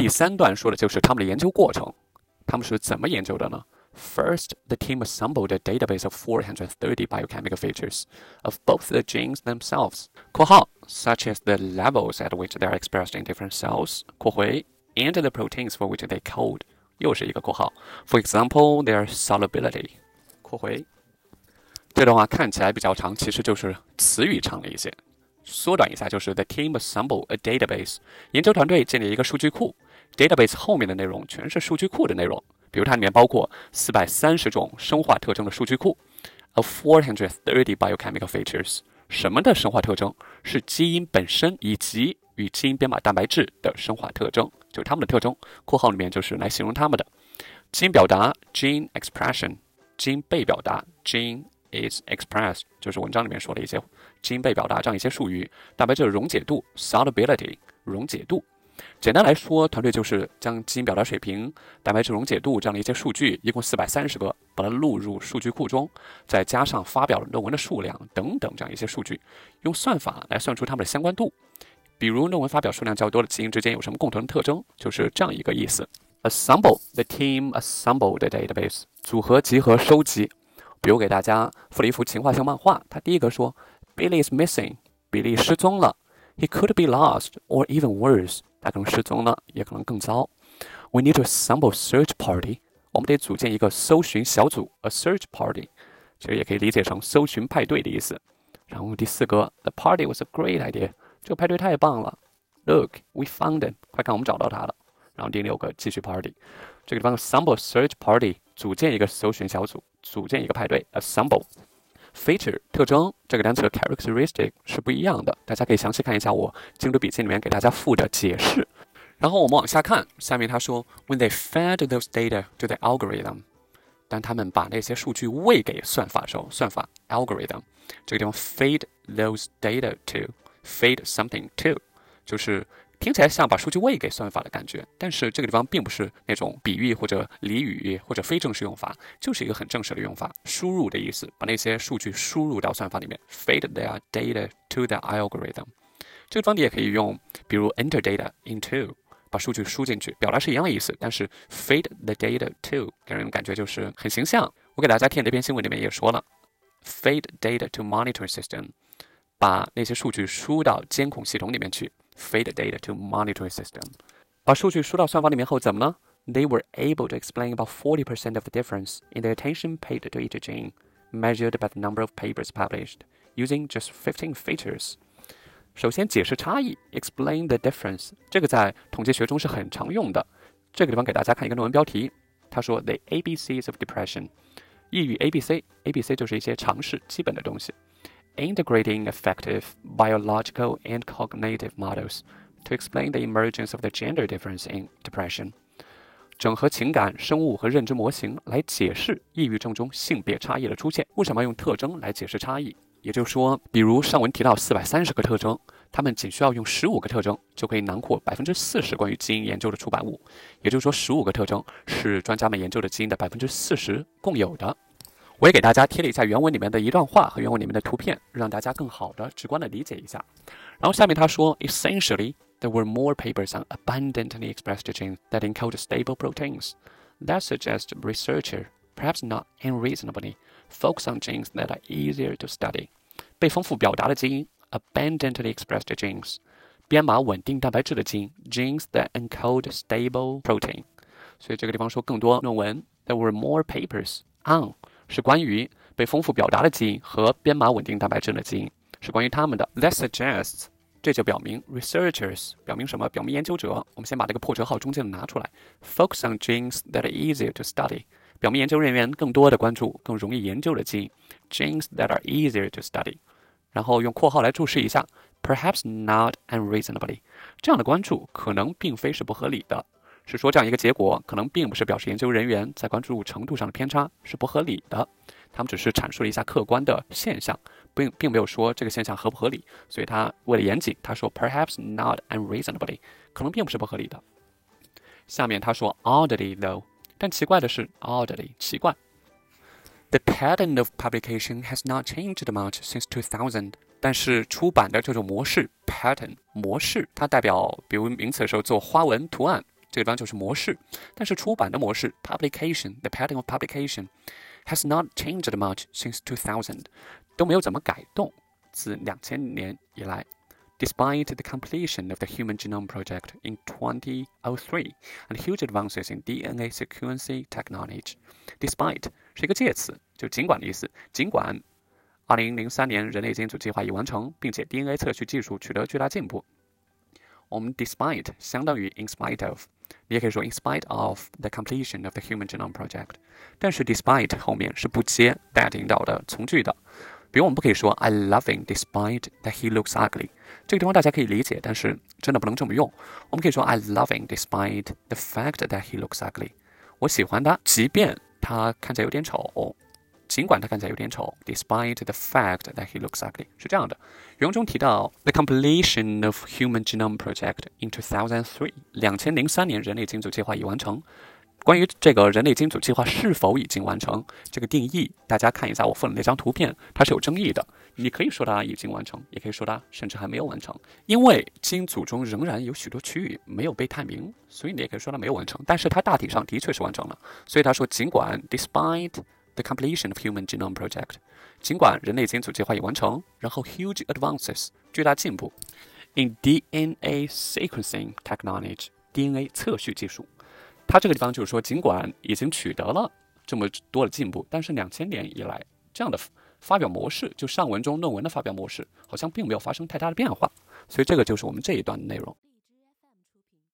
第三段说的就是他们的研究过程，他们是怎么研究的呢？First, the team assembled a database of 430 biochemical features of both the genes themselves (括号 such as the levels at which they are expressed in different cells) 括回 and the proteins for which they code 又是一个括号，For example, their solubility 括回。这段话看起来比较长，其实就是词语长了一些。缩短一下就是 The team assemble a database，研究团队建立一个数据库。 Database 后面的内容全是数据库的内容，比如它里面包括四百三十种生化特征的数据库，of four hundred thirty biochemical features。什么的生化特征？是基因本身以及与基因编码蛋白质的生化特征，就是它们的特征。括号里面就是来形容它们的基因表达 （gene expression），基因被表达 （gene is expressed），就是文章里面说的一些。基因被表达这样一些术语，蛋白质的溶解度 （solubility） 溶解度。简单来说，团队就是将基因表达水平、蛋白质溶解度这样的一些数据，一共四百三十个，把它录入数据库中，再加上发表论文的数量等等这样一些数据，用算法来算出它们的相关度。比如，论文发表数量较多的基因之间有什么共同的特征，就是这样一个意思：assemble the team assemble the database，组合、集合、收集。比如给大家附了一幅情画像漫画，它第一个说。Billy is missing. 比利失踪了。He could be lost, or even worse. 他可能失踪了，也可能更糟。We need to assemble search party. 我们得组建一个搜寻小组，a search party，其实也可以理解成搜寻派对的意思。然后第四个，The party was a great idea. 这个派对太棒了。Look, we found him. 快看，我们找到他了。然后第六个，继续 party。这个地方 assemble search party，组建一个搜寻小组，组建一个派对，assemble。 Feature 特征这个单词的 characteristic 是不一样的，大家可以详细看一下我精读笔记里面给大家附的解释。然后我们往下看，下面他说，When they fed those data to the algorithm，当他们把那些数据喂给算法的时候，算法 algorithm 这个地方 feed those data to，feed something to，就是。听起来像把数据喂给算法的感觉，但是这个地方并不是那种比喻或者俚语或者非正式用法，就是一个很正式的用法，输入的意思，把那些数据输入到算法里面，feed their data to the algorithm。这个地方你也可以用，比如 enter data into，把数据输进去，表达是一样的意思，但是 feed the data to 给人感觉就是很形象。我给大家填这篇新闻里面也说了，feed data to monitor system，把那些数据输到监控系统里面去。feed data to monitoring system。把数据输到算法里面后怎么呢？They were able to explain about 40% of the difference in the attention paid to each gene, measured by the number of papers published, using just 15 features. 首先解释差异，explain the difference，这个在统计学中是很常用的。这个地方给大家看一个论文标题，他说 The ABCs of depression，抑郁 ABC，ABC 就是一些常识、基本的东西。 Integrating effective biological and cognitive models to explain the emergence of the gender difference in depression. 整合情感、生物和认知模型来解释抑郁症中性别差异的出现。为什么要用特征来解释差异？也就是说，比如上文提到四百三十个特征，他们仅需要用十五个特征就可以囊括百分之四十关于基因研究的出版物。也就是说，十五个特征是专家们研究的基因的百分之四十共有的。我也给大家贴了一下原文里面的一段话和原文里面的图片，让大家更好的、直观的理解一下。然后下面他说，Essentially, there were more papers on abundantly expressed genes that encode stable proteins. That suggests researcher, perhaps not unreasonably, focus on genes that are easier to study. 被丰富表达的基因，abundantly expressed genes，编码稳定蛋白质的基因，genes that encode stable protein。所以这个地方说更多论文，there were more papers on。 是关于被丰富表达的基因和编码稳定蛋白质的基因，是关于它们的。That suggests，这就表明 researchers 表明什么？表明研究者。我们先把这个破折号中间的拿出来。Focus on genes that are easier to study，表明研究人员更多的关注更容易研究的基因。Genes that are easier to study，然后用括号来注释一下。Perhaps not unreasonably，这样的关注可能并非是不合理的。是说这样一个结果可能并不是表示研究人员在关注程度上的偏差是不合理的，他们只是阐述了一下客观的现象，并并没有说这个现象合不合理。所以他为了严谨，他说 perhaps not unreasonably，可能并不是不合理的。下面他说 oddly though，但奇怪的是 oddly 奇怪。The pattern of publication has not changed much since 2000，但是出版的这种模式 pattern 模式，它代表比如名词的时候做花纹图案。这个地方就是模式，但是出版的模式 publication，the pattern of publication has not changed much since 2000，都没有怎么改动，自两千年以来。Despite the completion of the Human Genome Project in 2003 and huge advances in DNA sequencing technology, despite 是一个介词，就尽管的意思。尽管2003年人类基因组计划已完成，并且 DNA 测序技术取得巨大进步，我们 despite 相当于 in spite of， 你也可以说 in spite of the completion of the Human Genome Project。但是 despite 后面是不接 that 引导的从句的。比如我们不可以说 I love him despite that he looks ugly。这个地方大家可以理解，但是真的不能这么用。我们可以说 I love him despite the fact that he looks ugly。我喜欢他，即便他看起来有点丑， 尽管他看起来有点丑，despite the fact that he looks ugly。是这样的。原文中提到 the completion of Human Genome Project in 2003，两千零三年人类基因组计划已完成。关于这个人类基因组计划是否已经完成，这个定义，大家看一下我附的那张图片，它是有争议的。你可以说它已经完成，也可以说它甚至还没有完成，因为基因组中仍然有许多区域没有被探明，所以你也可以说它没有完成。但是它大体上的确是完成了。所以他说，尽管 despite the completion of Human Genome Project，尽管人类基因组计划已完成，然后 huge advances 巨大进步 in DNA sequencing technology，DNA 测序技术。它这个地方就是说，尽管已经取得了这么多的进步，但是两千年以来，这样的发表模式，就上文中论文的发表模式，好像并没有发生太大的变化。所以这个就是我们这一段的内容。